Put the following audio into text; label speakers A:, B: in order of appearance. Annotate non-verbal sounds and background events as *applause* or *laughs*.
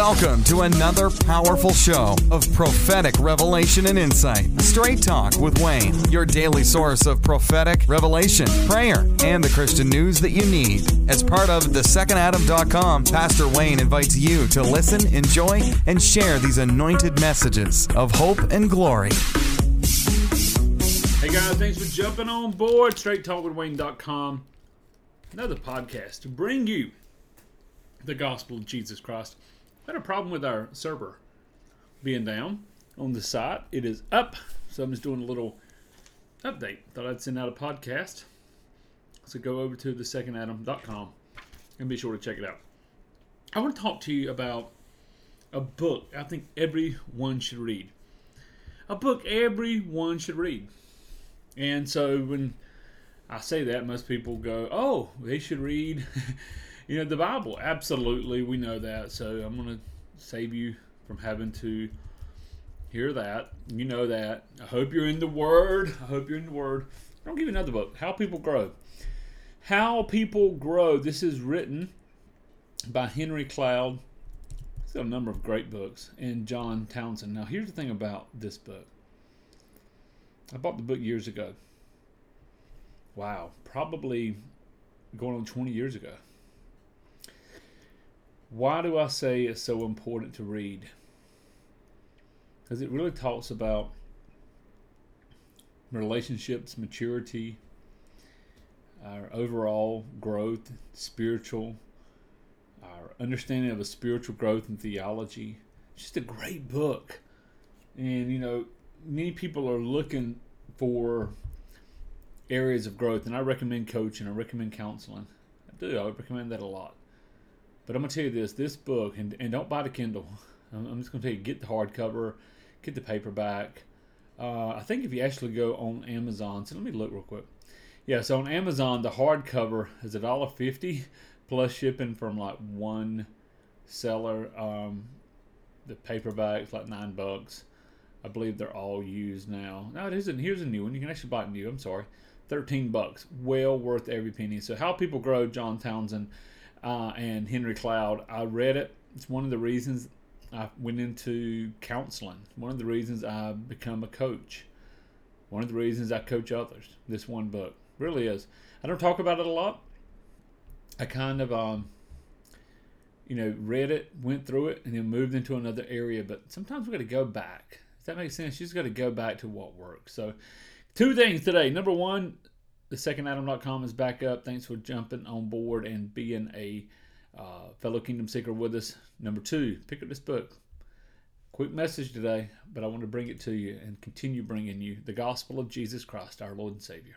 A: Welcome to another powerful show of prophetic revelation and insight. Straight Talk with Wayne, your daily source of prophetic revelation, prayer, and the Christian news that you need. As part of the thesecondadam.com, Pastor Wayne invites you to listen, enjoy, and share these anointed messages of hope and glory.
B: Hey guys, thanks for jumping on board. StraightTalkWithWayne.com. Another podcast to bring you the gospel of Jesus Christ. Had a problem with our server being down on the site. It is up, so I'm just doing a little update. Thought I'd send out a podcast. So go over to thesecondadam.com and be sure to check it out. I want to talk to you about a book I think everyone should read. A book everyone should read. And so when I say that, most people go, "Oh, they should read, you know, the Bible." Absolutely, we know that. So I'm going to save you from having to hear that. You know that. I hope you're in the Word. I hope you're in the Word. I'll give you another book, How People Grow. How People Grow. This is written by Henry Cloud. He's got a number of great books, and John Townsend. Now, here's the thing about this book. I bought the book years ago. Wow, probably going on 20 years ago. Why do I say it's so important to read? Because it really talks about relationships, maturity, our overall growth, spiritual, our understanding of a spiritual growth in theology. It's just a great book. And, you know, many people are looking for areas of growth, and I recommend coaching, I recommend counseling. I do, I recommend that a lot. But I'm going to tell you this this book, and, and don't buy the Kindle. *laughs* I'm, I'm just going to tell you get the hardcover, get the paperback. Uh, I think if you actually go on Amazon, so let me look real quick. Yeah, so on Amazon, the hardcover is a dollar fifty plus shipping from like one seller. Um, the paperback's like nine bucks. I believe they're all used now. No, it isn't. Here's a new one. You can actually buy it new. I'm sorry. 13 bucks. Well worth every penny. So, How People Grow, John Townsend uh, and Henry Cloud. I read it. It's one of the reasons I went into counseling. One of the reasons I become a coach. One of the reasons I coach others. This one book really is. I don't talk about it a lot. I kind of, um, you know, read it, went through it, and then moved into another area. But sometimes we got to go back. Does that make sense? You just got to go back to what works. So, two things today. Number one, the secondadam.com is back up. Thanks for jumping on board and being a uh, fellow Kingdom Seeker with us. Number two, pick up this book. Quick message today, but I want to bring it to you and continue bringing you the gospel of Jesus Christ, our Lord and Savior.